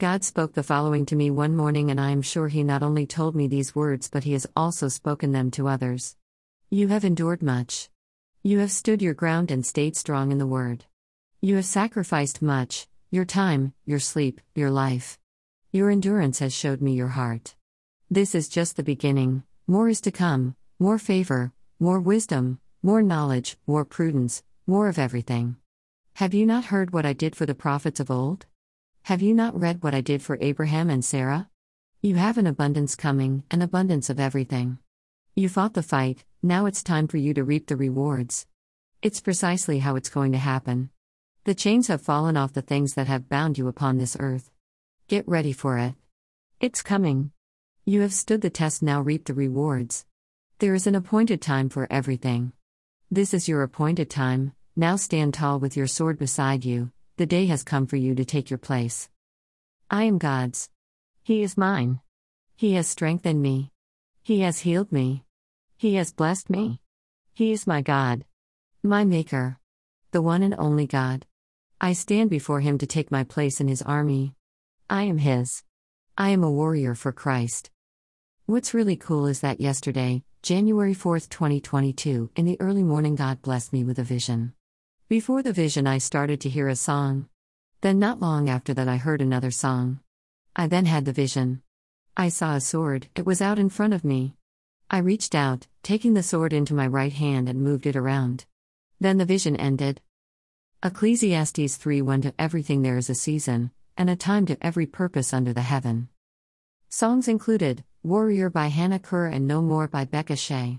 God spoke the following to me one morning, and I am sure He not only told me these words, but He has also spoken them to others. You have endured much. You have stood your ground and stayed strong in the Word. You have sacrificed much your time, your sleep, your life. Your endurance has showed me your heart. This is just the beginning, more is to come more favor, more wisdom, more knowledge, more prudence, more of everything. Have you not heard what I did for the prophets of old? Have you not read what I did for Abraham and Sarah? You have an abundance coming, an abundance of everything. You fought the fight, now it's time for you to reap the rewards. It's precisely how it's going to happen. The chains have fallen off the things that have bound you upon this earth. Get ready for it. It's coming. You have stood the test, now reap the rewards. There is an appointed time for everything. This is your appointed time, now stand tall with your sword beside you, the day has come for you to take your place. I am God's. He is mine. He has strengthened me. He has healed me. He has blessed me. He is my God. My Maker. The one and only God. I stand before Him to take my place in His army. I am His. I am a warrior for Christ. What's really cool is that yesterday, January 4, 2022, in the early morning, God blessed me with a vision. Before the vision, I started to hear a song. Then, not long after that, I heard another song. I then had the vision. I saw a sword, it was out in front of me. I reached out, taking the sword into my right hand and moved it around. Then the vision ended. Ecclesiastes 3 1 To everything there is a season, and a time to every purpose under the heaven. Songs included Warrior by Hannah Kerr and No More by Becca Shea.